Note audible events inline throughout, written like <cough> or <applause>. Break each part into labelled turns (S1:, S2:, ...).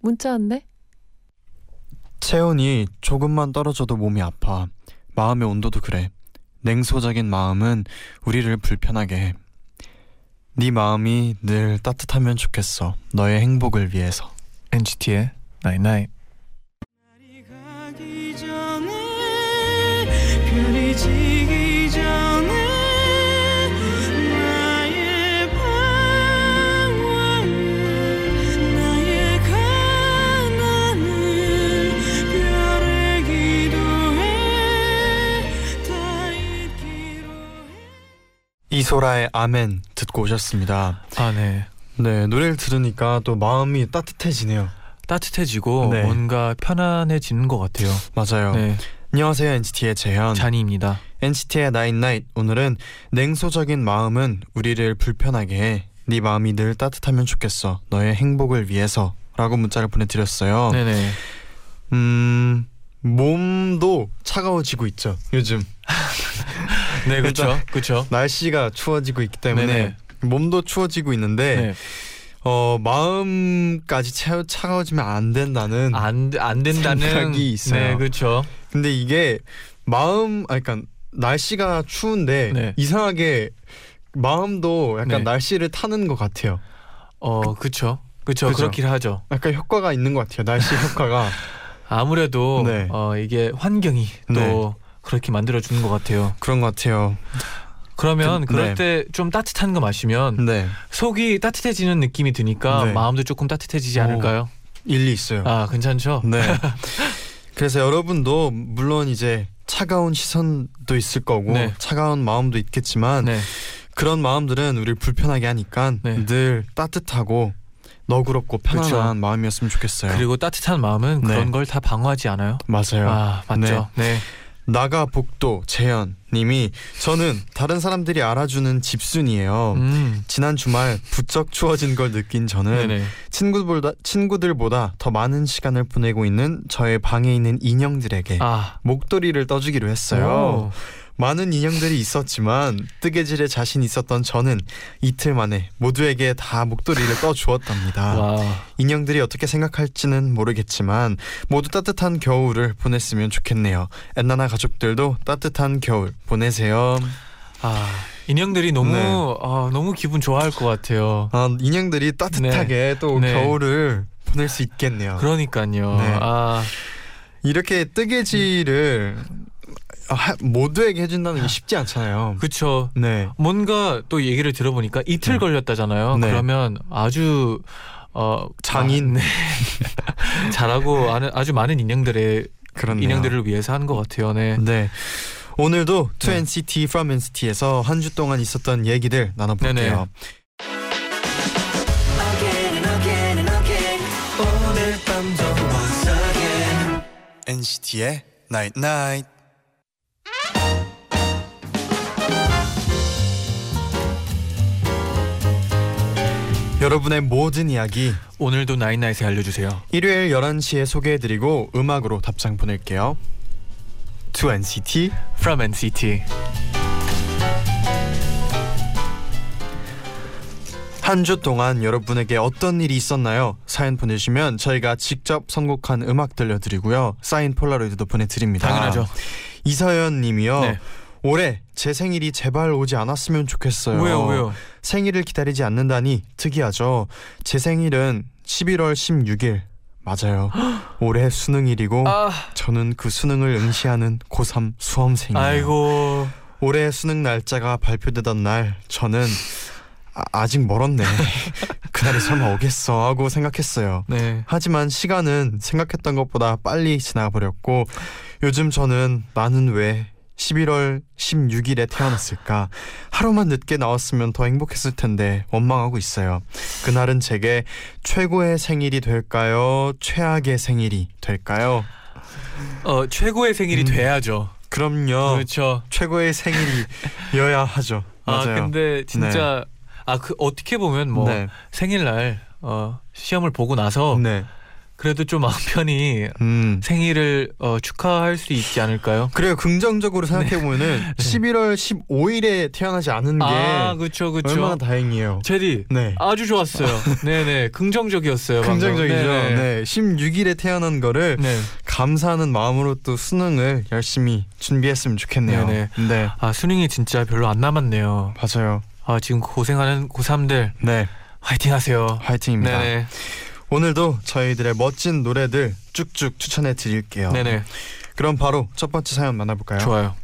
S1: 문자 왔네.
S2: 체온이 조금만 떨어져도 몸이 아파. 마음의 온도도 그래. 냉소적인 마음은 우리를 불편하게 해. 네 마음이 늘 따뜻하면 좋겠어. 너의 행복을 위해서.
S3: NCT의 Night Night.
S4: 날이 가기 전에 별이 지
S2: 이소라의 아멘 듣고 오셨습니다.
S3: 아 네.
S2: 네, 노래를 들으니까 또 마음이 따뜻해지네요.
S3: 따뜻해지고
S2: 네.
S3: 뭔가 편안해지는 것 같아요.
S2: 맞아요.
S3: 네.
S2: 안녕하세요 NCT의 재현.
S3: 잔이입니다.
S2: NCT의 나인나잇 오늘은 냉소적인 마음은 우리를 불편하게 해. 네 마음이 늘 따뜻하면 좋겠어. 너의 행복을 위해서라고 문자를 보내드렸어요.
S3: 네네.
S2: 음 몸도 차가워지고 있죠. 요즘 <laughs>
S3: 네 그렇죠. 그렇죠.
S2: 날씨가 추워지고 있기 때문에
S3: 네네.
S2: 몸도 추워지고 있는데
S3: 네.
S2: 어 마음까지 차, 차가워지면 안 된다는.
S3: 안 안 된다는
S2: 생각이 있어요.
S3: 네 그렇죠.
S2: 근데 이게 마음 아 그러니까 날씨가 추운데
S3: 네.
S2: 이상하게 마음도 약간
S3: 네.
S2: 날씨를 타는 것 같아요.
S3: 어 그렇죠. 그렇죠. 그렇긴 하죠.
S2: 약간 효과가 있는 것 같아요. 날씨 <laughs> 효과가.
S3: 아무래도
S2: 네.
S3: 어 이게 환경이 또
S2: 네.
S3: 그렇게 만들어 주는 것 같아요.
S2: 그런 것 같아요.
S3: 그러면
S2: 그-
S3: 그럴
S2: 네.
S3: 때좀 따뜻한 거 마시면
S2: 네,
S3: 속이 따뜻해지는 느낌이 드니까
S2: 네.
S3: 마음도 조금 따뜻해지지
S2: 오.
S3: 않을까요?
S2: 일리 있어요.
S3: 아 괜찮죠?
S2: 네. <laughs> 그래서 여러분도 물론 이제 차가운 시선도 있을 거고
S3: 네.
S2: 차가운 마음도 있겠지만
S3: 네.
S2: 그런 마음들은 우리를 불편하게 하니까
S3: 네.
S2: 늘 따뜻하고 너그럽고 편안한
S3: 그쵸.
S2: 마음이었으면 좋겠어요.
S3: 그리고 따뜻한 마음은
S2: 네.
S3: 그런 걸 다 방어하지 않아요.
S2: 맞아요.
S3: 아 맞죠. 네.
S2: 나가 복도 재현 님이 저는 다른 사람들이 알아주는 집순이에요.
S3: 음.
S2: 지난 주말 부쩍 추워진 걸 느낀 저는
S3: 네네.
S2: 친구들보다 친구들보다 더 많은 시간을 보내고 있는 저의 방에 있는 인형들에게
S3: 아.
S2: 목도리를 떠주기로 했어요.
S3: 오.
S2: 많은 인형들이 있었지만 뜨개질에 자신 있었던 저는 이틀 만에 모두에게 다 목도리를 떠주었답니다.
S3: 와.
S2: 인형들이 어떻게 생각할지는 모르겠지만 모두 따뜻한 겨울을 보냈으면 좋겠네요. 엔나나 가족들도 따뜻한 겨울 보내세요.
S3: 아 인형들이 너무
S2: 네.
S3: 아, 너무 기분 좋아할 것 같아요.
S2: 아, 인형들이 따뜻하게 또
S3: 네.
S2: 겨울을 보낼 수 있겠네요.
S3: 그러니까요.
S2: 네.
S3: 아
S2: 이렇게 뜨개질을 하- 모두에게 해준다는 게 쉽지 않잖아요.
S3: 그쵸.
S2: 네,
S3: 뭔가 또 얘기를 들어보니까 이틀
S2: 네.
S3: 걸렸다잖아요.
S2: 네.
S3: 그러면 아주 어
S2: 장인.
S3: 아, 네. <laughs> 잘하고 아는 아주 많은 인형들의
S2: 그렇네요.
S3: 인형들을 위해서 한 것 같아요. 네.
S2: 네. 오늘도
S3: 네.
S2: 2NCT from NCT에서 한 주 동안 있었던 얘기들 나눠볼게요.
S3: 네네.
S4: Again and again and again 오늘 밤도 once again
S2: NCT의 Night Night. 여러분의 모든 이야기
S3: 오늘도 나인나잇에 알려주세요.
S2: 일요일 11시에 소개해드리고 음악으로 답장 보낼게요. 2NCT
S3: From NCT.
S2: 한 주 동안 여러분에게 어떤 일이 있었나요? 사연 보내주시면 저희가 직접 선곡한 음악 들려드리고요. 사인 폴라로이드도 보내드립니다.
S3: 당연하죠.
S2: 이서연 님이요.
S3: 네.
S2: 올해 제 생일이 제발 오지 않았으면 좋겠어요.
S3: 왜요, 왜요?
S2: 생일을 기다리지 않는다니 특이하죠. 제 생일은 11월 16일 맞아요. <gasps> 올해 수능일이고
S3: 아,
S2: 저는 그 수능을 응시하는 고3 수험생이에요.
S3: 아이고.
S2: 올해 수능 날짜가 발표되던 날 저는 아, 직 멀었네. <laughs> 그날이 설마 오겠어 하고 생각했어요.
S3: 네.
S2: 하지만 시간은 생각했던 것보다 빨리 지나가 버렸고 요즘 저는 나는 왜 11월 16일에 태어났을까? 하루만 늦게 나왔으면 더 행복했을 텐데 원망하고 있어요. 그날은 제게 최고의 생일이 될까요? 최악의 생일이 될까요?
S3: 어 최고의 생일이
S2: 음.
S3: 돼야죠.
S2: 그럼요.
S3: 그렇죠.
S2: 최고의 생일이어야 하죠. <laughs> 맞아요.
S3: 아 근데 진짜 아그 어떻게 보면 뭐
S2: 네.
S3: 생일날 어 시험을 보고 나서
S2: 네.
S3: 그래도 좀 마음 편히
S2: 음.
S3: 생일을 어, 축하할 수 있지 않을까요?
S2: 그래요. 긍정적으로 생각해 보면은
S3: 네.
S2: 11월 15일에 태어나지 않은 게
S3: 아 그렇죠 그렇죠.
S2: 얼마나 다행이에요.
S3: 제디
S2: 네.
S3: 아주 좋았어요. <laughs> 네네 긍정적이었어요.
S2: 긍정적이죠.
S3: 네네.
S2: 네. 16일에 태어난 거를
S3: 네.
S2: 감사하는 마음으로 또 수능을 열심히 준비했으면 좋겠네요.
S3: 네네.
S2: 네.
S3: 아 수능이 진짜 별로 안 남았네요.
S2: 맞아요.
S3: 아 지금 고생하는 고3들
S2: 네.
S3: 화이팅하세요.
S2: 화이팅입니다.
S3: 네네.
S2: 오늘도 저희들의 멋진 노래들 쭉쭉 추천해 드릴게요.
S3: 네네.
S2: 그럼 바로 첫 번째 사연 만나볼까요?
S3: 좋아요.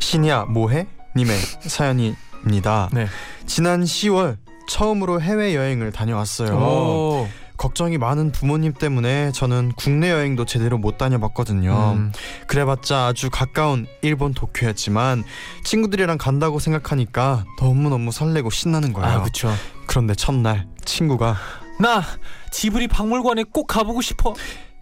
S2: 신이야 뭐해? 님의 사연입니다.
S3: 네.
S2: 지난 10월 처음으로 해외 여행을 다녀왔어요.
S3: 오.
S2: 걱정이 많은 부모님 때문에 저는 국내 여행도 제대로 못 다녀봤거든요.
S3: 음.
S2: 그래봤자 아주 가까운 일본 도쿄였지만 친구들이랑 간다고 생각하니까 너무 너무 설레고 신나는 거예요.
S3: 아 그렇죠.
S2: 그런데 첫날 친구가
S3: 나 지브리 박물관에 꼭 가보고 싶어.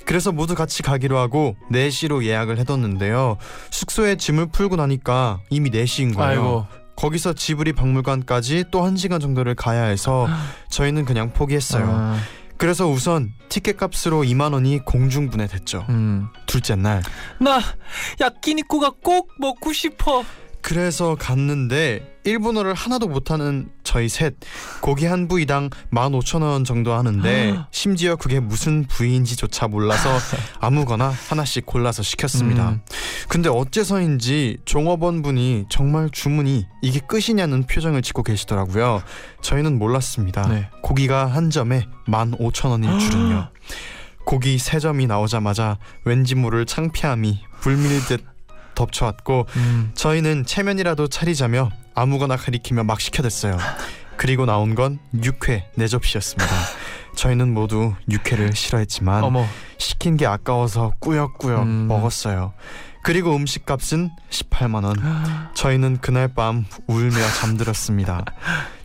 S2: 그래서 모두 같이 가기로 하고 4시로 예약을 해뒀는데요. 숙소에 짐을 풀고 나니까 이미 4시인 거예요.
S3: 아이고.
S2: 거기서 지브리 박물관까지 또 1시간 정도를 가야 해서 저희는 그냥 포기했어요.
S3: 아,
S2: 그래서 우선 티켓 값으로 2만 원이 공중분해 됐죠.
S3: 음.
S2: 둘째 날.
S3: 나 야끼니쿠가 꼭 먹고 싶어.
S2: 그래서 갔는데 일본어를 하나도 못하는 저희 셋 고기 한 부위당 15,000원 정도 하는데 심지어 그게 무슨 부위인지조차 몰라서 <laughs> 아무거나 하나씩 골라서 시켰습니다.
S3: 음.
S2: 근데 어째서인지 종업원 분이 정말 주문이 이게 끝이냐는 표정을 짓고 계시더라고요. 저희는 몰랐습니다.
S3: 네.
S2: 고기가 한 점에 15,000원일 줄은요. 고기 세 점이 나오자마자 왠지 모를 창피함이 불밀듯 덮쳐왔고
S3: 음.
S2: 저희는 체면이라도 차리자며 아무거나 가리키며 막 시켜댔어요. 그리고 나온 건 육회 네 접시였습니다. 저희는 모두 육회를 싫어했지만
S3: 어머.
S2: 시킨 게 아까워서 꾸역꾸역
S3: 음.
S2: 먹었어요. 그리고 음식값은 18만 원. 저희는 그날 밤 울며 잠들었습니다.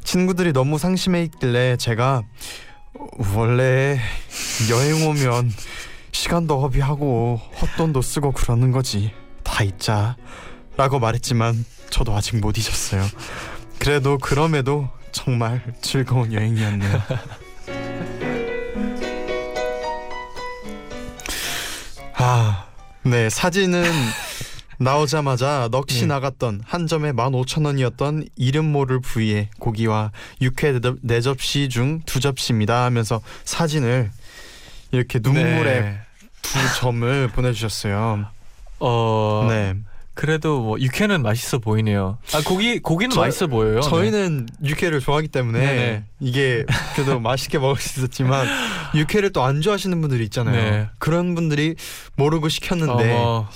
S2: 친구들이 너무 상심해 있길래 제가 원래 여행 오면 시간도 허비하고 헛돈도 쓰고 그러는 거지. 다 잊자. 라고 말했지만 저도 아직 못 잊었어요. 그래도 그럼에도 정말 즐거운 여행이었네요. <laughs> 아, 네 사진은 나오자마자 넋이
S3: 네.
S2: 나갔던 한 점에 15,000원이었던 이름 모를 부위의 고기와 육회 네 접- 네 접시 중 두 접시입니다 하면서 사진을 이렇게 눈물의
S3: 네.
S2: 두 점을 보내주셨어요.
S3: 어.
S2: 네,
S3: 그래도 뭐 육회는 맛있어 보이네요. 아 고기 고기는
S2: 저-
S3: 맛있어 보여요.
S2: 저희는 육회를 좋아하기 때문에
S3: 네네.
S2: 이게 그래도 <laughs> 맛있게 먹을 수 있었지만 육회를 또 안 좋아하시는 분들이 있잖아요.
S3: 네.
S2: 그런 분들이 모르고
S3: 네.
S2: 시켰는데
S3: 어머.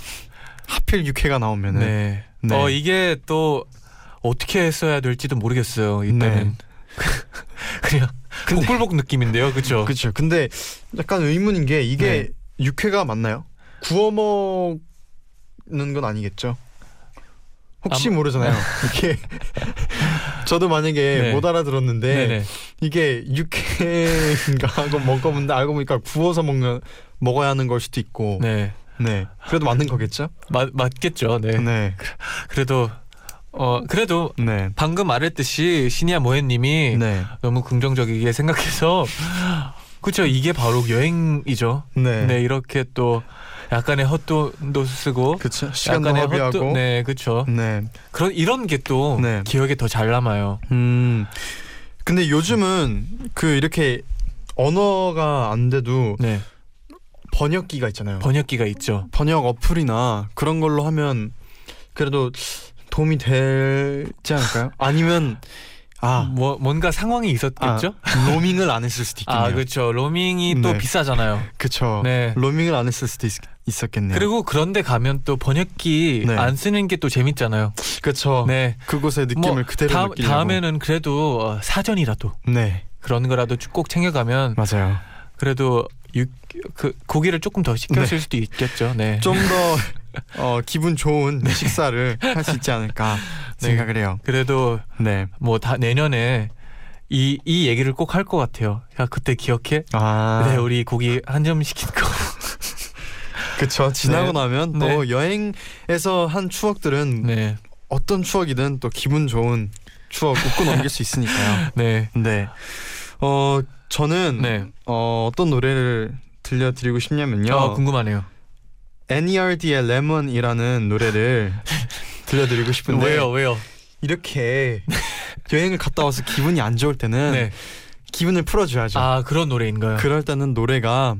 S2: 하필 육회가 나오면은
S3: 네.
S2: 네.
S3: 어 이게 또 어떻게 했어야 될지도 모르겠어요. 이때는 <laughs> 그냥
S2: 근데-
S3: 복불복 느낌인데요, 그렇죠?
S2: 그렇죠. 근데 약간 의문인 게 이게 육회가 맞나요? 구워 먹 는 건 아니겠죠? 혹시
S3: 아마-
S2: 모르잖아요. <laughs> 이게 저도 만약에
S3: 네.
S2: 못 알아들었는데
S3: 네네.
S2: 이게 육회인가 <laughs> 하고 먹어본데 알고 보니까 구워서 먹는 먹어야 하는 걸 수도 있고 네,
S3: 네.
S2: 그래도 맞는 거겠죠?
S3: 맞 맞겠죠. 네.
S2: 네,
S3: 그래도 어 그래도
S2: 네,
S3: 방금 말했듯이 신이야 모해님이
S2: 네,
S3: 너무 긍정적이게 생각해서 <laughs> 그렇죠. 이게 바로 여행이죠.
S2: 네,
S3: 네, 이렇게 또 약간의 헛돈도 쓰고
S2: 그렇죠. 시간도
S3: 약간의
S2: 허비하고
S3: 헛돈- 네, 그렇죠.
S2: 네.
S3: 그런 이런 게 또
S2: 네.
S3: 기억에 더 잘 남아요.
S2: 음. 근데 요즘은 그 이렇게 언어가 안 돼도
S3: 네,
S2: 번역기가 있잖아요.
S3: 번역기가 있죠.
S2: 번역 어플이나 그런 걸로 하면 그래도 도움이 되지 않을까요? <laughs> 아니면 아,
S3: 뭐 뭔가 상황이 있었겠죠?
S2: 로밍을 안 했을 수도 <laughs> 있겠네요.
S3: 아, 그렇죠. 로밍이 또
S2: 네.
S3: 비싸잖아요.
S2: 그쵸.
S3: 네.
S2: 로밍을 안 했을 수도 있, 있었겠네요.
S3: 그리고 그런데 가면 또 번역기
S2: 네.
S3: 안 쓰는 게 또 재밌잖아요.
S2: 그쵸.
S3: 네.
S2: 그곳의 느낌을
S3: 뭐
S2: 그대로
S3: 다음,
S2: 느끼려고.
S3: 다음에는 그래도 어, 사전이라도
S2: 네,
S3: 그런 거라도 쭉꼭 챙겨가면
S2: 맞아요.
S3: 그래도 그 고기를 조금 더 시켰을 수도 있겠죠. 네.
S2: 좀더 <laughs> 어, 기분 좋은 식사를 할 수 있지 않을까
S3: 네.
S2: 생각을 해요.
S3: 그래도
S2: 네.
S3: 뭐 다 내년에 이 이 얘기를 꼭 할 것 같아요. 야 그때 기억해?
S2: 아,
S3: 네, 우리 고기 한 점 시킨 거.
S2: 그쵸. 지나고
S3: 네.
S2: 나면 또 여행에서 한 추억들은
S3: 네,
S2: 어떤 추억이든 또 기분 좋은 추억 웃고 넘길 수 있으니까요. <laughs>
S3: 네,
S2: 네. 어 저는
S3: 네.
S2: 어, 어떤 노래를 들려드리고 싶냐면요.
S3: 어, 궁금하네요.
S2: NERD의 레몬이라는 노래를 <laughs> 들려드리고 싶은데
S3: 왜요, 왜요?
S2: 이렇게 여행을 갔다 와서 기분이 안 좋을 때는
S3: 네.
S2: 기분을 풀어줘야죠.
S3: 아 그런 노래인가요?
S2: 그럴 때는 노래가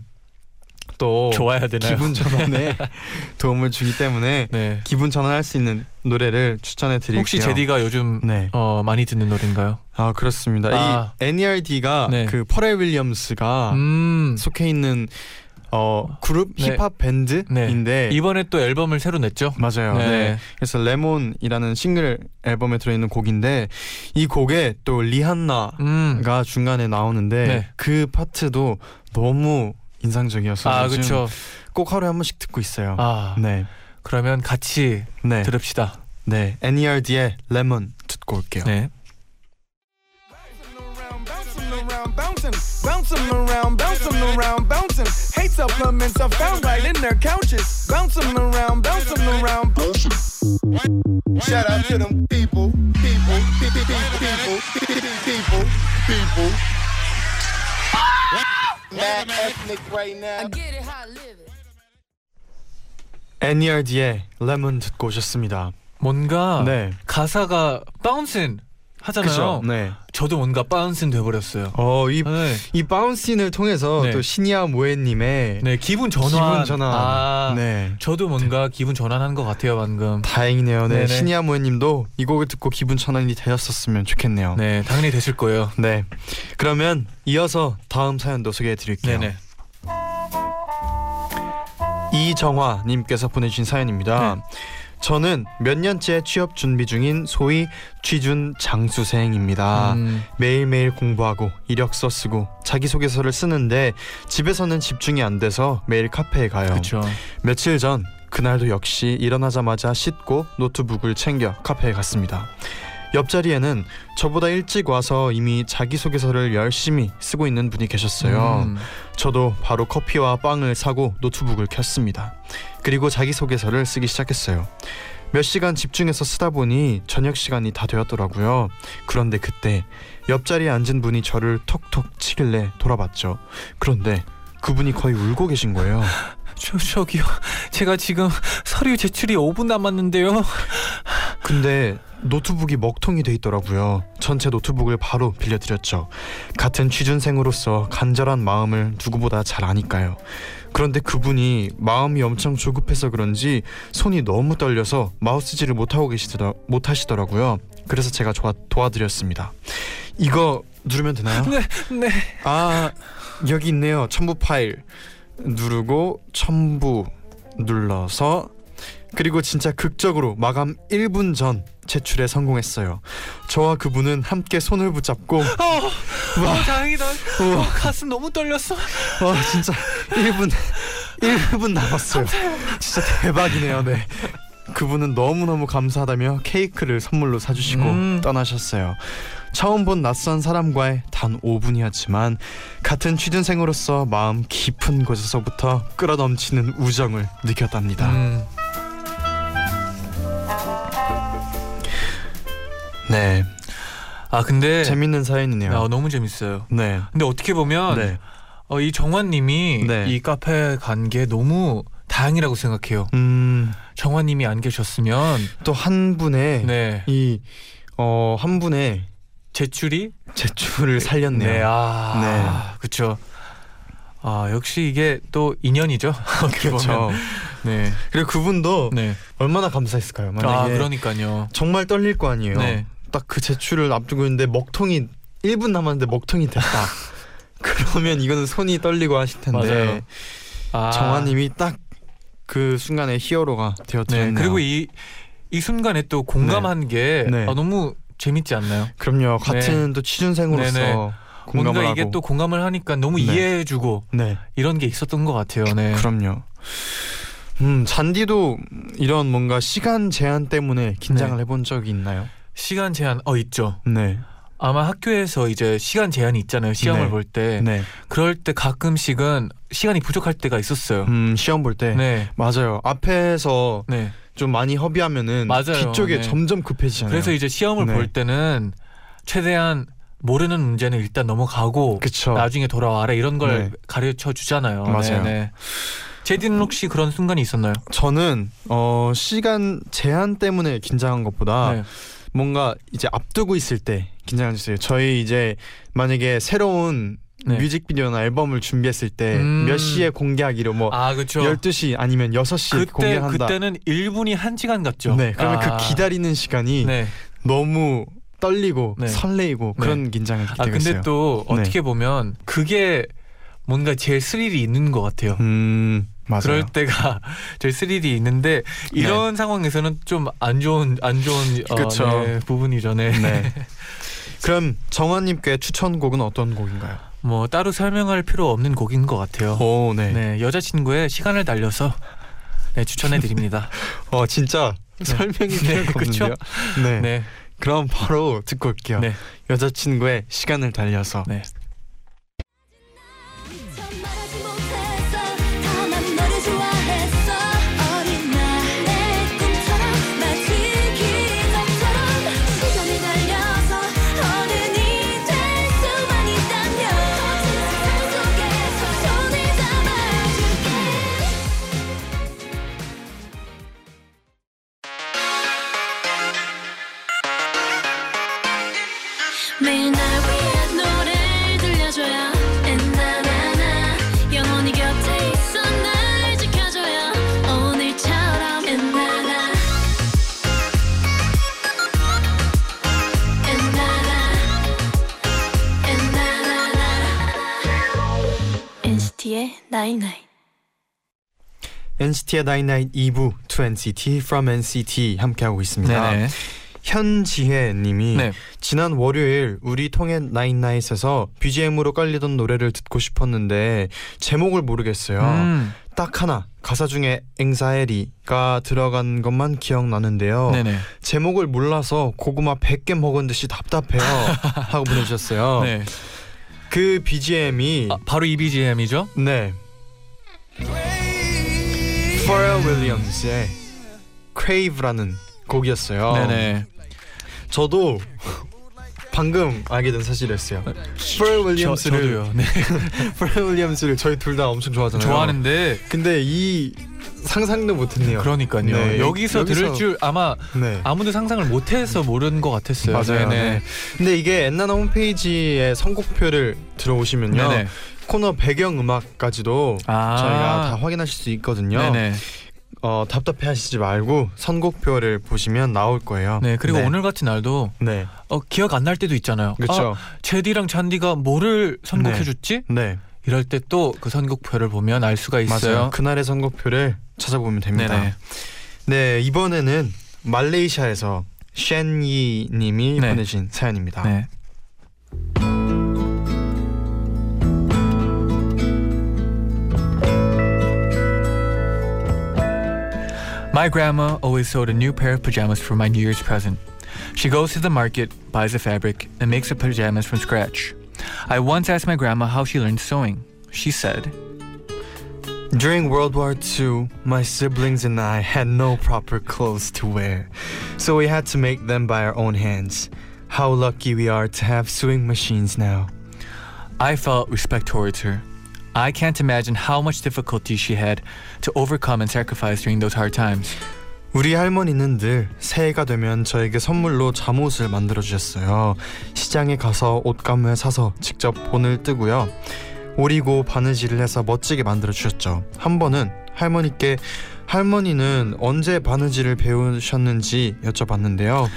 S2: 또
S3: 좋아야 되나요?
S2: 기분 전환에 <laughs> 도움을 주기 때문에
S3: 네.
S2: 기분 전환할 수 있는 노래를 추천해 드릴게요.
S3: 혹시 제디가 요즘
S2: 네.
S3: 어, 많이 듣는 노래인가요?
S2: 아 그렇습니다.
S3: 아.
S2: 이 NERD가
S3: 네.
S2: 그 퍼렐 윌리엄스가
S3: 음.
S2: 속해 있는 어 그룹
S3: 네.
S2: 힙합 밴드인데
S3: 이번에 또 앨범을 새로 냈죠?
S2: 맞아요. 네. 그래서 레몬이라는 싱글 앨범에 들어있는 곡인데 이 곡에 또 리한나가
S3: 음.
S2: 중간에 나오는데
S3: 네.
S2: 그 파트도 너무 인상적이어서
S3: 아 그렇죠.
S2: 꼭 하루에 한 번씩 듣고 있어요.
S3: 아
S2: 네,
S3: 그러면 같이
S2: 네,
S3: 들읍시다.
S2: 네. NERD의 레몬 듣고 올게요.
S3: 네.
S1: Bouncing around, bouncing, bouncing around, bouncing around, bouncing. Hate supplements are found right in their couches. Bouncing around, bouncing around, bouncing. Shout out to them people, Mad ethnic right now.
S5: get it how I live it.
S2: NERD의 레몬 듣고 오셨습니다.
S3: 뭔가
S2: 네,
S3: 가사가 바운슨 하잖아요.
S2: 그죠. 네.
S3: 저도 뭔가 바운슨 돼버렸어요.
S2: 어, 이,
S3: 네.
S2: 이 바운신을 통해서
S3: 네.
S2: 또 신이야 모에님의
S3: 네 기분 전환.
S2: 기분 전환.
S3: 아,
S2: 네.
S3: 저도 뭔가 기분 전환한 것 같아요 방금.
S2: 다행이네요. 네.
S3: 네네.
S2: 신이야 모에님도 이 곡을 듣고 기분 전환이 되었었으면 좋겠네요.
S3: 네 당연히 됐을 거예요.
S2: 네. 그러면 이어서 다음 사연도 소개해 드릴게요.
S3: 네네.
S2: 이정화 님께서 보내주신 사연입니다.
S3: 네.
S2: 저는 몇 년째 취업 준비 중인 소위 취준 장수생입니다.
S3: 음,
S2: 매일매일 공부하고 이력서 쓰고 자기소개서를 쓰는데 집에서는 집중이 안 돼서 매일 카페에 가요.
S3: 그렇죠.
S2: 며칠 전 그날도 역시 일어나자마자 씻고 노트북을 챙겨 카페에 갔습니다. 옆자리에는 저보다 일찍 와서 이미 자기소개서를 열심히 쓰고 있는 분이 계셨어요.
S3: 음,
S2: 저도 바로 커피와 빵을 사고 노트북을 켰습니다. 그리고 자기소개서를 쓰기 시작했어요. 몇 시간 집중해서 쓰다 보니 저녁 시간이 다 되었더라고요. 그런데 그때 옆자리에 앉은 분이 저를 톡톡 치길래 돌아봤죠. 그런데 그분이 거의 울고 계신 거예요. <laughs>
S3: 저 저기요. 제가 지금 서류 제출이 5분 남았는데요.
S2: 근데 노트북이 먹통이 돼 있더라고요. 전체 노트북을 바로 빌려드렸죠. 같은 취준생으로서 간절한 마음을 누구보다 잘 아니까요. 그런데 그분이 마음이 엄청 조급해서 그런지 손이 너무 떨려서 마우스질을 못하고 계시더라 못하시더라고요. 그래서 제가 도와, 도와드렸습니다. 이거 누르면 되나요?
S3: 네, 네.
S2: 아 여기 있네요. 첨부 파일 누르고 첨부 눌러서 그리고 진짜 극적으로 마감 1분 전 제출에 성공했어요. 저와 그분은 함께 손을 붙잡고
S3: 어, 어, 다행이다.
S2: 우와.
S3: 어, 가슴 너무 떨렸어.
S2: 와 진짜 1분 1분 남았어요. 진짜 대박이네요. 네. 그분은 너무너무 감사하다며 케이크를 선물로 사주시고
S3: 음.
S2: 떠나셨어요. 처음 본 낯선 사람과의 단 5분이었지만 같은 취준생으로서 마음 깊은 곳에서부터 끌어넘치는 우정을 느꼈답니다.
S3: 음,
S2: 네,
S3: 아 근데
S2: 재밌는 사연이네요.
S3: 아, 너무 재밌어요.
S2: 네,
S3: 근데 어떻게 보면
S2: 네,
S3: 어, 이 정환님이
S2: 네.
S3: 이 카페 간 게 너무 다행이라고 생각해요.
S2: 음,
S3: 정환님이 안 계셨으면
S2: 또 한 분의
S3: 네
S2: 이 어, 한 분의
S3: 제출이
S2: 제출을 살렸네요.
S3: 네, 아, 그렇죠. 아 역시 이게 또 인연이죠. <laughs>
S2: 그렇죠.
S3: 네,
S2: 그리고 그분도
S3: 네.
S2: 얼마나 감사했을까요?
S3: 아
S2: 만약에
S3: 그러니까요.
S2: 정말 떨릴 거 아니에요.
S3: 네.
S2: 딱 그 제출을 앞두고 있는데 먹통이 1분 남았는데 먹통이 됐다. <laughs> 그러면 이거는 손이 떨리고 하실 텐데.
S3: 아,
S2: 정화님이 딱 그 순간에 히어로가
S3: 네.
S2: 되었잖아요.
S3: 그리고 이 이 순간에 또 공감한 게
S2: 네.
S3: 아, 너무 재밌지 않나요?
S2: 그럼요 같은 또 취준생으로서
S3: 네네. 뭔가 이게
S2: 하고.
S3: 또 공감을 하니까 너무
S2: 네.
S3: 이해해주고
S2: 네.
S3: 이런 게 있었던 것 같아요. 네.
S2: 그럼요. 음, 잔디도 이런 뭔가 시간 제한 때문에 긴장을
S3: 네.
S2: 해본 적이 있나요?
S3: 시간 제한 어 있죠.
S2: 네.
S3: 아마 학교에서 이제 시간 제한이 있잖아요. 시험을
S2: 네.
S3: 볼 때.
S2: 네.
S3: 그럴 때 가끔씩은 시간이 부족할 때가 있었어요.
S2: 음, 시험 볼 때.
S3: 네.
S2: 맞아요. 앞에서
S3: 네.
S2: 좀 많이 허비하면은
S3: 맞아요.
S2: 뒤쪽에
S3: 네.
S2: 점점 급해지잖아요.
S3: 그래서 이제 시험을
S2: 네.
S3: 볼 때는 최대한 모르는 문제는 일단 넘어가고
S2: 그쵸.
S3: 나중에 돌아와라 이런 걸
S2: 네.
S3: 가르쳐 주잖아요.
S2: 맞아요.
S3: 네, 네. 제디는 혹시 그런 순간이 있었나요?
S2: 저는 어 시간 제한 때문에 긴장한 것보다
S3: 네.
S2: 뭔가 이제 앞두고 있을 때 긴장을 했어요. 저희 이제 만약에 새로운
S3: 네.
S2: 뮤직비디오나 앨범을 준비했을 때
S3: 음.
S2: 몇 시에 공개하기로 뭐
S3: 아 그렇죠.
S2: 12시 아니면 6시에
S3: 그때
S2: 공개한다.
S3: 그때는 1분이 1시간 같죠.
S2: 네. 그러면
S3: 아.
S2: 그 기다리는 시간이
S3: 네.
S2: 너무 떨리고
S3: 네.
S2: 설레이고
S3: 네.
S2: 그런 긴장을
S3: 아
S2: 되고
S3: 근데
S2: 있어요.
S3: 또
S2: 네.
S3: 어떻게 보면 그게 뭔가 제일 스릴이 있는 것 같아요.
S2: 음 맞아요.
S3: 그럴 때가 <laughs> 제일 스릴이 있는데 이런 상황에서는 좀 안 좋은 안 좋은 어,
S2: 그쵸.
S3: 네, 부분이죠. 네.
S2: 네. <laughs> 그럼 정환님께 추천곡은 어떤 곡인가요?
S3: 뭐 따로 설명할 필요 없는 곡인 것 같아요.
S2: 오 네.
S3: 네, 여자친구의 시간을 달려서 네, 추천해 드립니다. <laughs>
S2: 어 진짜 설명이
S3: 네, 그쵸?
S2: 없는데요. 네.
S3: 네,
S2: 그럼 바로 듣고 올게요.
S3: 네.
S2: 여자친구의 시간을 달려서.
S3: 네.
S5: night night NCT의
S2: night night 2부 to NCT from NCT 함께하고 있습니다.
S3: 네,
S2: 현지혜님이
S3: 네.
S2: 지난 월요일 우리 통행 나인나잇에서 BGM으로 깔리던 노래를 듣고 싶었는데 제목을 모르겠어요.
S3: 음,
S2: 딱 하나 가사 중에 앵사에리가 들어간 것만 기억나는데요.
S3: 네네.
S2: 제목을 몰라서 고구마 100개 먹은 듯이 답답해요 <laughs> 하고 보내주셨어요.
S3: 네.
S2: 그 BGM이
S3: 아, 바로 이 BGM이죠?
S2: 네 Pharrell Williams의 Crave라는 곡이었어요.
S3: 네네.
S2: 저도 방금 알게 된 사실이었어요.
S3: 저, 저도요. 네. <laughs>
S2: Pharrell Williams를 저희 둘 다 엄청 좋아하잖아요.
S3: 좋아하는데
S2: 근데 이 상상도 못했네요.
S3: 그러니까요.
S2: 네,
S3: 여기서, 들을
S2: 여기서-
S3: 줄 아마
S2: 네.
S3: 아무도 상상을 못해서 모르는 것 같았어요.
S2: 맞아요.
S3: 네네.
S2: 네. 근데 이게 엔나나 홈페이지에 선곡표를 들어오시면요.
S3: 네네.
S2: 코너 배경 음악까지도
S3: 아.
S2: 저희가 다 확인하실 수 있거든요.
S3: 네네.
S2: 어, 답답해 하시지 말고 선곡표를 보시면 나올 거예요.
S3: 네 그리고
S2: 네.
S3: 오늘 같은 날도
S2: 네,
S3: 어, 기억 안 날 때도 있잖아요.
S2: 그렇죠.
S3: 아, 제디랑 잔디가 뭐를 선곡해줬지?
S2: 네,
S3: 이럴 때 또 그 선곡표를 보면 알 수가 있어요.
S2: 맞아요. 그날의 선곡표를 찾아보면 됩니다.
S3: 네네.
S2: 네, 이번에는 말레이시아에서 쉔이 님이
S3: 네.
S2: 보내신 사연입니다.
S3: My grandma always sewed a new pair of pajamas for my New Year's present. She goes to the market, buys the fabric, and makes the pajamas from scratch. I once asked my grandma how she learned sewing. She said,
S2: During World War II, my siblings and I had no proper clothes to wear, so we had to make them by our own hands. How lucky we are to have sewing machines now.
S3: I felt respect towards her. I can't imagine how much difficulty she had to overcome and sacrifice during those hard times.
S2: 우리 할머니는 늘 새해가 되면 저에게 선물로 잠옷을 만들어 주셨어요. 시장에 가서 옷감을 사서 직접 본을 뜨고요. 오리고 바느질을 해서 멋지게 만들어 주셨죠. 한 번은 할머니께 할머니는 언제 바느질을 배우셨는지 여쭤봤는데요.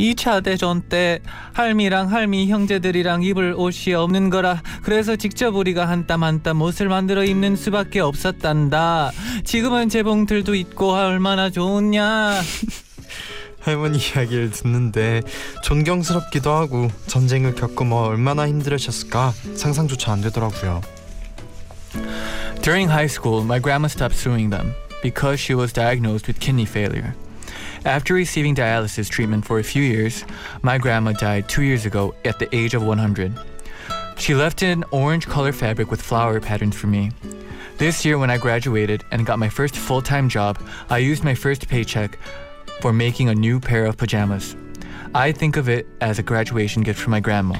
S3: 2차 대전 때 할미랑 할미 형제들이랑 입을 옷이 없는 거라 그래서 직접 우리가 한 땀 한 땀 옷을 만들어 입는 수밖에 없었단다. 지금은 재봉틀도 있고 얼마나 좋냐. <laughs>
S2: 할머니 이야기를 듣는데 존경스럽기도 하고 전쟁을 겪으며 얼마나 힘들으셨을까 상상조차 안 되더라고요.
S3: During high school, my grandma stopped suing them because she was diagnosed with kidney failure. After receiving dialysis treatment for a few years, my grandma died two years ago at the age of 100. She left an orange color fabric with flower patterns for me. This year, when I graduated and got my first full time job, I used my first paycheck for making a new pair of pajamas. I think of it as a graduation gift from my grandma.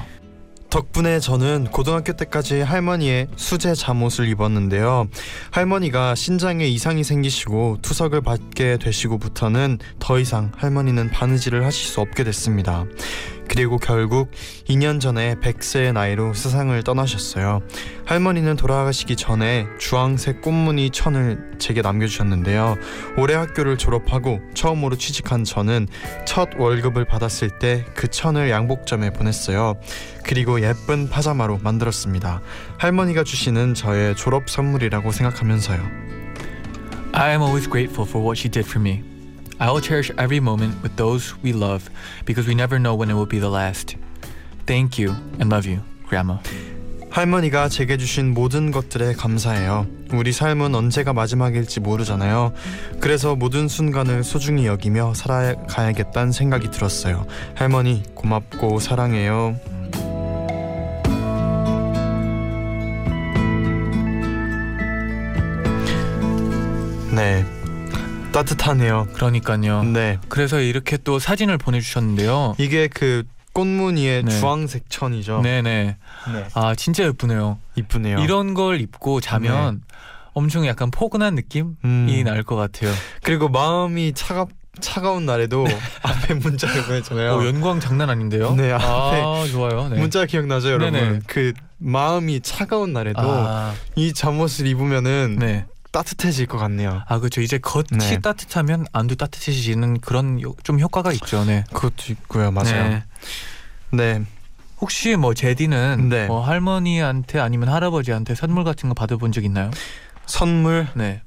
S2: 덕분에 저는 고등학교 때까지 할머니의 수제 잠옷을 입었는데요. 할머니가 신장에 이상이 생기시고 투석을 받게 되시고부터는 더 이상 할머니는 바느질을 하실 수 없게 됐습니다. 그리고 결국 2년 전에 100세의 나이로 세상을 떠나셨어요. 할머니는 돌아가시기 전에 주황색 꽃무늬 천을 제게 남겨주셨는데요. 올해 학교를 졸업하고 처음으로 취직한 저는 첫 월급을 받았을 때 그 천을 양복점에 보냈어요. 그리고 예쁜 파자마로 만들었습니다. 할머니가 주시는 저의 졸업 선물이라고 생각하면서요.
S3: I am always grateful for what she did for me. I will cherish every moment with those we love because we never know when it will be the last. Thank you and love you, Grandma.
S2: 할머니가 제게 주신 모든 것들에 감사해요. 우리 삶은 언제가 마지막일지 모르잖아요. 그래서 모든 순간을 소중히 여기며 살아가야겠다는 생각이 들었어요. 할머니 고맙고 사랑해요. 따뜻하네요.
S3: 그러니까요.
S2: 네.
S3: 그래서 이렇게 또 사진을 보내주셨는데요.
S2: 이게 그 꽃무늬의
S3: 네.
S2: 주황색 천이죠.
S3: 네네.
S2: 네.
S3: 아 진짜 예쁘네요.
S2: 이쁘네요.
S3: 이런 걸 입고 자면 엄청 약간 포근한 느낌이
S2: 음.
S3: 날것 같아요.
S2: 그리고 마음이 차가 차가운 날에도 <laughs> 앞에 문자를 보냈잖아요.
S3: 어, 연광 장난 아닌데요?
S2: 네,
S3: 아 좋아요. 네.
S2: 문자 기억나죠, 여러분?
S3: 네네.
S2: 그 마음이 차가운 날에도
S3: 아,
S2: 이 잠옷을 입으면은
S3: 네.
S2: 따뜻해질 것 같네요.
S3: 아 그렇죠. 이제 겉이
S2: 네.
S3: 따뜻하면 안도 따뜻해지는 그런 요- 좀 효과가 있죠. 네.
S2: 그것도 있고요, 맞아요.
S3: 네.
S2: 네,
S3: 혹시 뭐 제디는
S2: 네.
S3: 뭐 할머니한테 아니면 할아버지한테 선물 같은 거 받아본 적 있나요?
S2: 선물
S3: 네.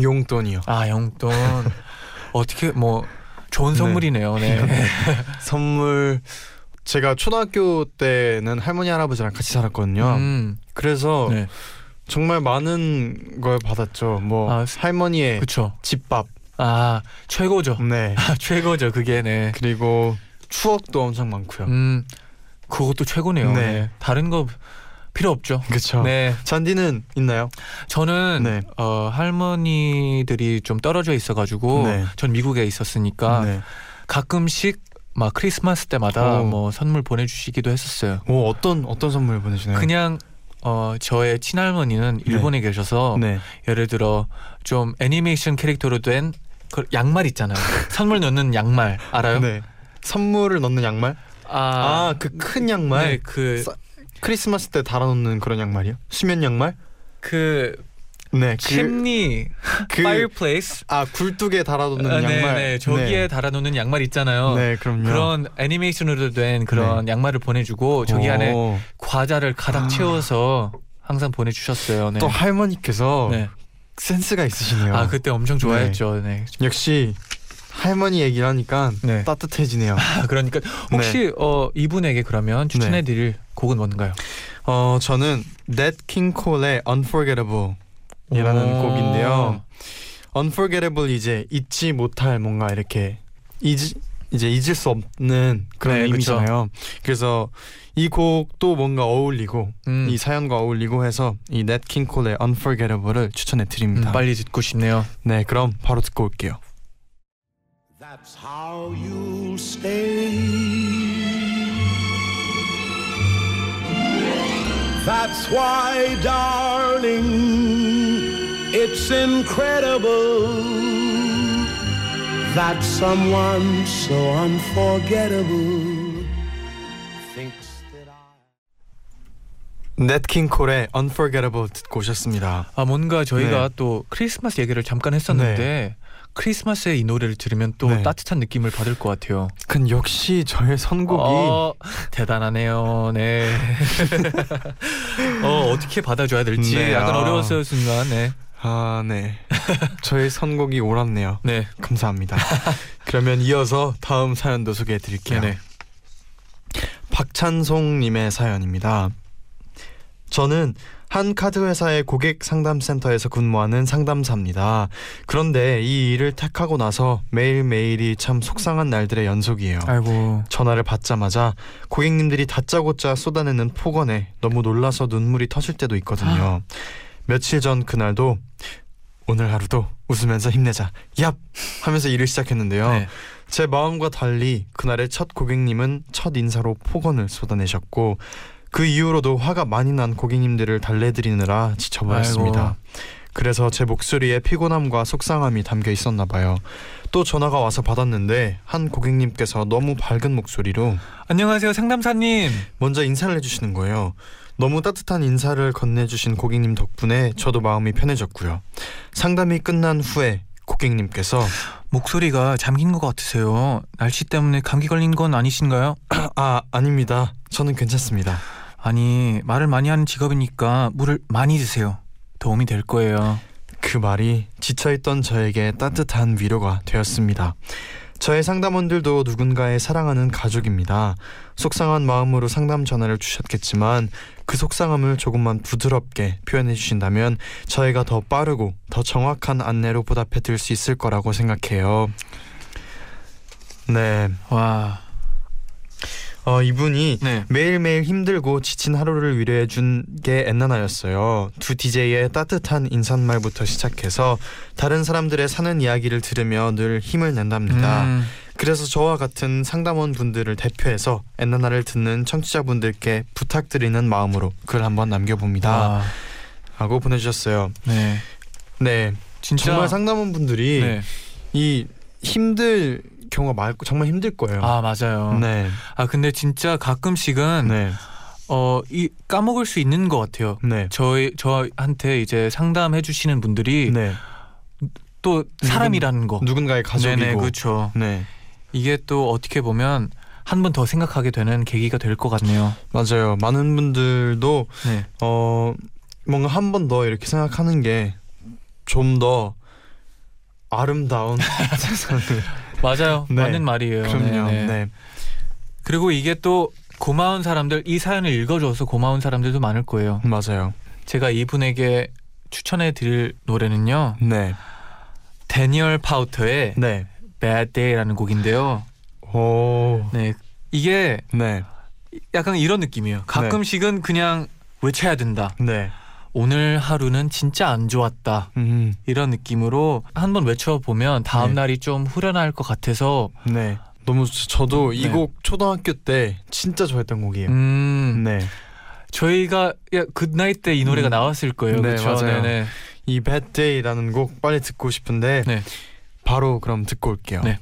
S2: 용돈이요.
S3: 아 용돈 <laughs> 어떻게 뭐 좋은
S2: 네.
S3: 선물이네요. 네. <laughs>
S2: 선물 제가 초등학교 때는 할머니 할아버지랑 같이 살았거든요.
S3: 음,
S2: 그래서
S3: 네.
S2: 정말 많은 걸 받았죠. 뭐
S3: 아,
S2: 할머니의
S3: 그렇죠.
S2: 집밥,
S3: 아 최고죠.
S2: 네. <laughs>
S3: 아, 최고죠. 그게 네.
S2: 그리고 추억도 엄청 많고요.
S3: 음 그것도 최고네요.
S2: 네.
S3: 네. 다른 거 필요 없죠.
S2: 그렇죠.
S3: 네.
S2: 잔디는 있나요?
S3: 저는
S2: 네.
S3: 어, 할머니들이 좀 떨어져 있어가지고
S2: 네.
S3: 전 미국에 있었으니까
S2: 네.
S3: 가끔씩 막 크리스마스 때마다
S2: 오.
S3: 뭐 선물 보내주시기도 했었어요.
S2: 오 어떤 어떤 선물 보내시나요?
S3: 그냥 어 저의 친할머니는 일본에 계셔서
S2: 네.
S3: 예를 들어 좀 애니메이션 캐릭터로 된 그 양말 있잖아요. 선물 넣는 양말 알아요?
S2: 네. 선물을 넣는 양말? 아, 그 큰 양말.
S3: 네, 그,
S2: 싸- 크리스마스 때 달아놓는 그런 양말이요? 수면 양말?
S3: 그
S2: 네.
S3: chimney
S2: 그,
S3: fireplace
S2: 아 굴뚝에 달아놓는
S3: 아,
S2: 양말.
S3: 네, 네, 저기에 달아놓는 양말 있잖아요.
S2: 네, 그럼요.
S3: 그런 애니메이션으로 된 그런 양말을 보내주고 저기
S2: 오.
S3: 안에 과자를 가득
S2: 아.
S3: 채워서 항상 보내주셨어요. 네.
S2: 또 할머니께서
S3: 네.
S2: 센스가 있으시네요.
S3: 아 그때 엄청 좋아했죠. 네.
S2: 역시 할머니 얘기를 하니까
S3: 네.
S2: 따뜻해지네요.
S3: 아, 그러니까 혹시 어 이분에게 그러면 추천해드릴 곡은 뭔가요?
S2: 어 저는 Nat King Cole의 Unforgettable 이라는
S3: 오.
S2: 곡인데요. Unforgettable 이제 잊지 못할 뭔가 이렇게 잊 이제 잊을 수 없는 그런
S3: 네,
S2: 의미잖아요. 그래서 이 곡도 뭔가 어울리고
S3: 음,
S2: 이 사연과 어울리고 해서 이 Nat King Cole의 Unforgettable을 추천해
S3: 음,
S2: 드립니다.
S3: 빨리 듣고 싶네요.
S2: 네, 그럼 바로 듣고 올게요.
S6: That's how you'll stay. That's why, darling, it's incredible that someone so unforgettable thinks that I.
S2: King Cole의 Unforgettable 듣고 오셨습니다.
S3: 아 뭔가 저희가
S2: 네.
S3: 또 크리스마스 얘기를 잠깐 했었는데 크리스마스에 이 노래를 들으면 또
S2: 네.
S3: 따뜻한 느낌을 받을 것 같아요.
S2: 근 역시 저의 선곡이
S3: 어, 대단하네요. 네. <laughs> <laughs> 어 어떻게 받아줘야 될지
S2: 네,
S3: 약간
S2: 아.
S3: 어려웠어요 순간. 네.
S2: 아, 네. 저의 선곡이 옳았네요.
S3: 네.
S2: 감사합니다. 그러면 이어서 다음 사연도 소개해 드릴게요.
S3: 네네.
S2: 박찬송 님의 사연입니다. 저는 한 카드 회사의 고객 상담센터에서 근무하는 상담사입니다. 그런데 이 일을 택하고 나서 매일매일이 참 속상한 날들의 연속이에요.
S3: 아이고.
S2: 전화를 받자마자 고객님들이 다짜고짜 쏟아내는 폭언에 너무 놀라서 눈물이 터질 때도 있거든요. 며칠 전 그날도 오늘 하루도 웃으면서 힘내자 얍 하면서 일을 시작했는데요.
S3: 네.
S2: 제 마음과 달리 그날의 첫 고객님은 첫 인사로 폭언을 쏟아내셨고 그 이후로도 화가 많이 난 고객님들을 달래드리느라 지쳐버렸습니다.
S3: 아이고.
S2: 그래서 제 목소리에 피곤함과 속상함이 담겨 있었나 봐요. 또 전화가 와서 받았는데 한 고객님께서 너무 밝은 목소리로
S3: 안녕하세요 상담사님.
S2: 먼저 인사를 해주시는 거예요. 너무 따뜻한 인사를 건네주신 고객님 덕분에 저도 마음이 편해졌고요. 상담이 끝난 후에 고객님께서
S3: 목소리가 잠긴 것 같으세요. 날씨 때문에 감기 걸린 건 아니신가요? <clears throat>
S2: 아 아닙니다. 저는 괜찮습니다.
S3: 아니 말을 많이 하는 직업이니까 물을 많이 드세요. 도움이 될 거예요.
S2: 그 말이 지쳐있던 저에게 따뜻한 위로가 되었습니다. 저의 상담원들도 누군가의 사랑하는 가족입니다. 속상한 마음으로 상담 전화를 주셨겠지만 그 속상함을 조금만 부드럽게 표현해 주신다면 저희가 더 빠르고 더 정확한 안내로 보답해 드릴 수 있을 거라고 생각해요. 네,
S3: 와.
S2: 어, 이분이
S3: 네.
S2: 매일매일 힘들고 지친 하루를 위로해 준 게 엔나나였어요. 두 DJ의 따뜻한 인사말부터 시작해서 다른 사람들의 사는 이야기를 들으며 늘 힘을 낸답니다.
S3: 음,
S2: 그래서 저와 같은 상담원 분들을 대표해서 엔나나를 듣는 청취자분들께 부탁드리는 마음으로 글 한번 남겨봅니다.
S3: 아,
S2: 하고 보내주셨어요.
S3: 네.
S2: 네,
S3: 진짜
S2: 정말 상담원 분들이
S3: 네.
S2: 이 힘들 경우가 많고 정말 힘들 거예요.
S3: 아 맞아요.
S2: 네,
S3: 아 근데 진짜 가끔씩은
S2: 네,
S3: 어이 까먹을 수 있는 것 같아요.
S2: 네,
S3: 저희 저한테 이제 상담해 주시는 분들이
S2: 네.
S3: 또 사람이라는 거.
S2: 누군가의 가족이고.
S3: 네네 그렇죠.
S2: 네,
S3: 이게 또 어떻게 보면 한 번 더 생각하게 되는 계기가 될 것 같네요.
S2: 맞아요. 많은 분들도
S3: 네.
S2: 어 뭔가 한 번 더 이렇게 생각하는 게 좀 더 아름다운 <laughs> 세상을
S3: 맞아요.
S2: 네.
S3: 맞는 말이에요.
S2: 그럼요.
S3: 네, 네.
S2: 네.
S3: 그리고 이게 또 고마운 사람들 이 사연을 읽어줘서 고마운 사람들도 많을 거예요.
S2: 맞아요.
S3: 제가 이분에게 추천해 드릴 노래는요.
S2: 네.
S3: 데니얼 파우터의
S2: 네.
S3: Bad Day라는 곡인데요.
S2: 오.
S3: 네. 이게
S2: 네.
S3: 약간 이런 느낌이에요. 가끔씩은 그냥 외쳐야 된다.
S2: 네.
S3: 오늘 하루는 진짜 안 좋았다.
S2: 음.
S3: 이런 느낌으로 한번 외쳐보면 다음
S2: 네.
S3: 날이 좀 후련할 것 같아서
S2: 네. 너무 저- 저도 이
S3: 네.
S2: 곡 초등학교 때 진짜 좋아했던 곡이에요.
S3: 음
S2: 네.
S3: 저희가 야, 그 나이 때이 노래가
S2: 음.
S3: 나왔을 거예요.
S2: 네,
S3: 그렇죠?
S2: 맞아요.
S3: 네네.
S2: 이 Bad Day라는 곡 빨리 듣고 싶은데
S3: 네.
S2: 바로 그럼 듣고 올게요.
S3: 네.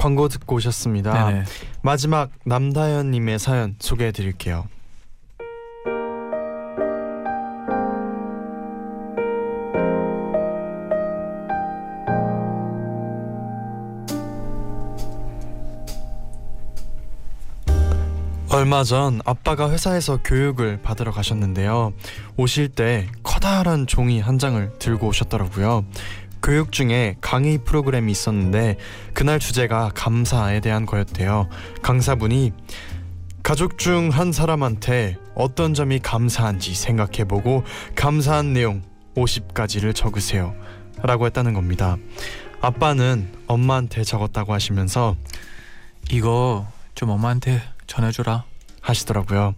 S2: 광고 듣고 오셨습니다.
S3: 네네.
S2: 마지막 남다현 님의 사연 소개해 드릴게요. 얼마 전 아빠가 회사에서 교육을 받으러 가셨는데요. 오실 때 커다란 종이 한 장을 들고 오셨더라고요. 교육 중에 강의 프로그램이 있었는데 그날 주제가 감사에 대한 거였대요. 강사분이 가족 중 한 사람한테 어떤 점이 감사한지 생각해보고 감사한 내용 50가지를 적으세요. 라고 했다는 겁니다. 아빠는 엄마한테 적었다고 하시면서
S3: 이거 좀 엄마한테 전해줘라.
S2: 하시더라고요.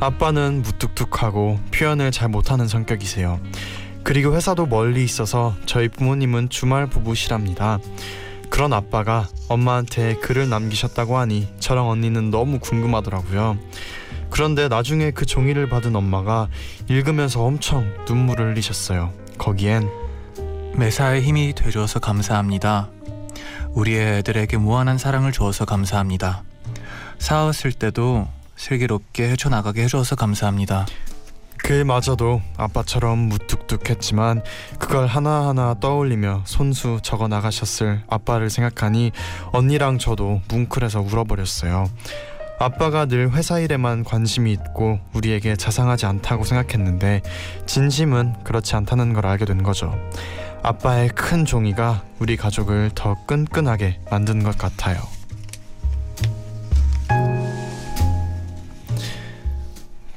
S2: 아빠는 무뚝뚝하고 표현을 잘 못하는 성격이세요. 그리고 회사도 멀리 있어서 저희 부모님은 주말 부부시랍니다. 그런 아빠가 엄마한테 글을 남기셨다고 하니 저랑 언니는 너무 궁금하더라고요. 그런데 나중에 그 종이를 받은 엄마가 읽으면서 엄청 눈물을 흘리셨어요. 거기엔
S3: 매사에 힘이 되줘서 감사합니다. 우리 애들에게 무한한 사랑을 주어서 감사합니다. 싸웠을 때도 슬기롭게 헤쳐나가게 해줘서 감사합니다.
S2: 그마저도 아빠처럼 무뚝뚝했지만 그걸 하나하나 떠올리며 손수 적어 나가셨을 아빠를 생각하니 언니랑 저도 뭉클해서 울어버렸어요. 아빠가 늘 회사 일에만 관심이 있고 우리에게 자상하지 않다고 생각했는데 진심은 그렇지 않다는 걸 알게 된 거죠. 아빠의 큰 종이가 우리 가족을 더 끈끈하게 만든 것 같아요.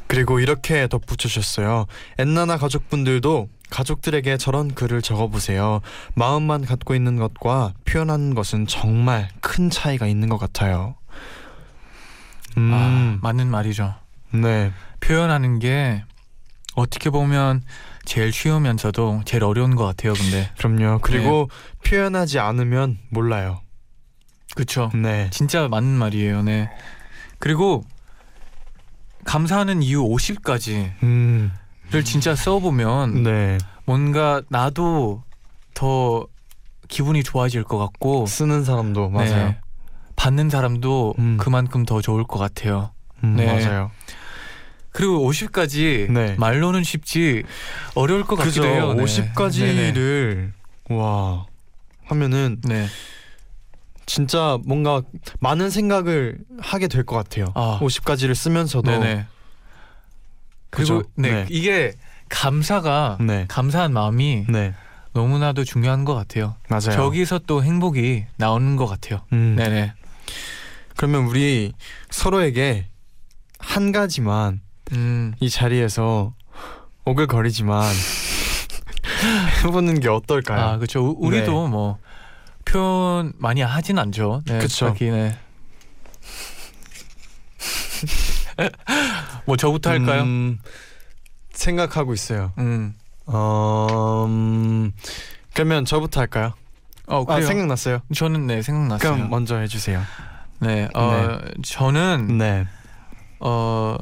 S2: 그리고 이렇게 덧붙여 주셨어요. 엔나나 가족분들도 가족들에게 저런 글을 적어보세요. 마음만 갖고 있는 것과 표현하는 것은 정말 큰 차이가 있는 것 같아요. 음,
S3: 아, 맞는 말이죠.
S2: 네,
S3: 표현하는 게 어떻게 보면 제일 쉬우면서도 제일 어려운 것 같아요. 근데
S2: 그럼요. 그리고 표현하지 않으면 몰라요.
S3: 그쵸?
S2: 네,
S3: 진짜 맞는 말이에요. 네. 그리고 감사하는 이유 50가지를
S2: 음,
S3: 진짜 써보면
S2: 네,
S3: 뭔가 나도 더 기분이 좋아질 것 같고
S2: 쓰는 사람도 맞아요.
S3: 네. 받는 사람도
S2: 음.
S3: 그만큼 더 좋을 것 같아요.
S2: 음,
S3: 네.
S2: 맞아요.
S3: 그리고 50가지
S2: 네.
S3: 말로는 쉽지 어려울 것
S2: 그죠.
S3: 같기도 해요. 네.
S2: 50가지를 와 하면은.
S3: 네.
S2: 진짜 뭔가 많은 생각을 하게 될 것 같아요.
S3: 아.
S2: 50가지를 쓰면서도
S3: 네네. 그리고? 네,
S2: 네.
S3: 이게 감사가
S2: 네.
S3: 감사한 마음이
S2: 네,
S3: 너무나도 중요한 것 같아요.
S2: 맞아요.
S3: 저기서 또 행복이 나오는 것 같아요.
S2: 음,
S3: 네네.
S2: 그러면 우리 서로에게 한 가지만
S3: 음,
S2: 이 자리에서 오글거리지만 <laughs> 해보는 게 어떨까요?
S3: 아 그렇죠. 우리도 뭐 표현 많이 하진 않죠. 네,
S2: 그쵸.
S3: 딱히, 네. <laughs> 뭐 저부터 할까요?
S2: 음, 생각하고 있어요.
S3: 음.
S2: 어, 음, 그러면 저부터 할까요?
S3: 어
S2: 아. 생각났어요.
S3: 저는 네 생각났어요.
S2: 그럼 먼저 해주세요.
S3: 네, 어 저는
S2: 네,
S3: 어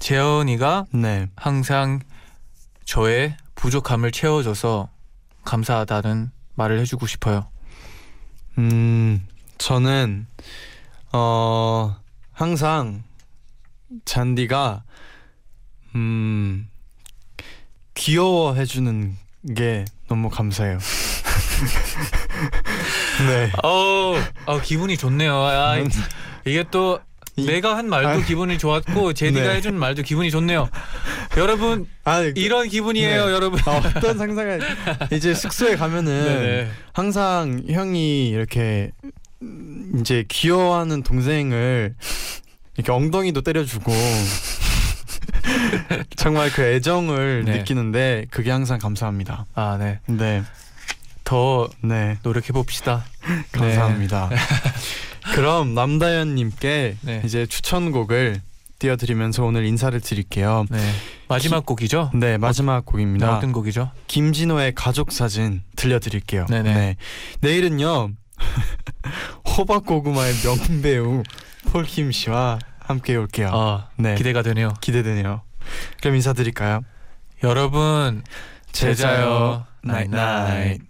S3: 재현이가
S2: 네,
S3: 항상 저의 부족함을 채워줘서 감사하다는 말을 해주고 싶어요.
S2: 음, 저는 어 항상 잔디가 음 귀여워해 주는 게 너무 감사해요. <laughs> 네.
S3: 어, 어 기분이 좋네요. 아,
S2: 음.
S3: 이게 또
S2: 이-
S3: 내가 한 말도
S2: 아.
S3: 기분이 좋았고 제디가
S2: 네.
S3: 해준 말도 기분이 좋네요. 여러분
S2: 아,
S3: 이런 기분이에요,
S2: 네.
S3: 여러분.
S2: 아, 어떤 상상을 이제 숙소에 가면은
S3: 네네.
S2: 항상 형이 이렇게 음, 이제 귀여워하는 동생을 이렇게 엉덩이도 때려주고 <laughs> 정말 그 애정을
S3: 네.
S2: 느끼는데 그게 항상 감사합니다.
S3: 아, 네.
S2: 네,
S3: 더
S2: 네,
S3: 노력해 봅시다. <laughs>
S2: 감사합니다. <laughs> 그럼 남다현님께
S3: 네.
S2: 이제 추천곡을 띄워드리면서 오늘 인사를 드릴게요.
S3: 네. 마지막 곡이죠?
S2: 네, 마지막
S3: 네,
S2: 곡입니다.
S3: 어떤 곡이죠?
S2: 김진호의 가족 사진 들려드릴게요.
S3: 네네.
S2: 네. 내일은요 <laughs> 호박 고구마의 명배우 폴킴 씨와 함께 올게요.
S3: 아,
S2: 네.
S3: 기대가 되네요.
S2: 기대되네요. 그럼 인사드릴까요?
S3: 여러분 제자요.
S2: 나잇나잇.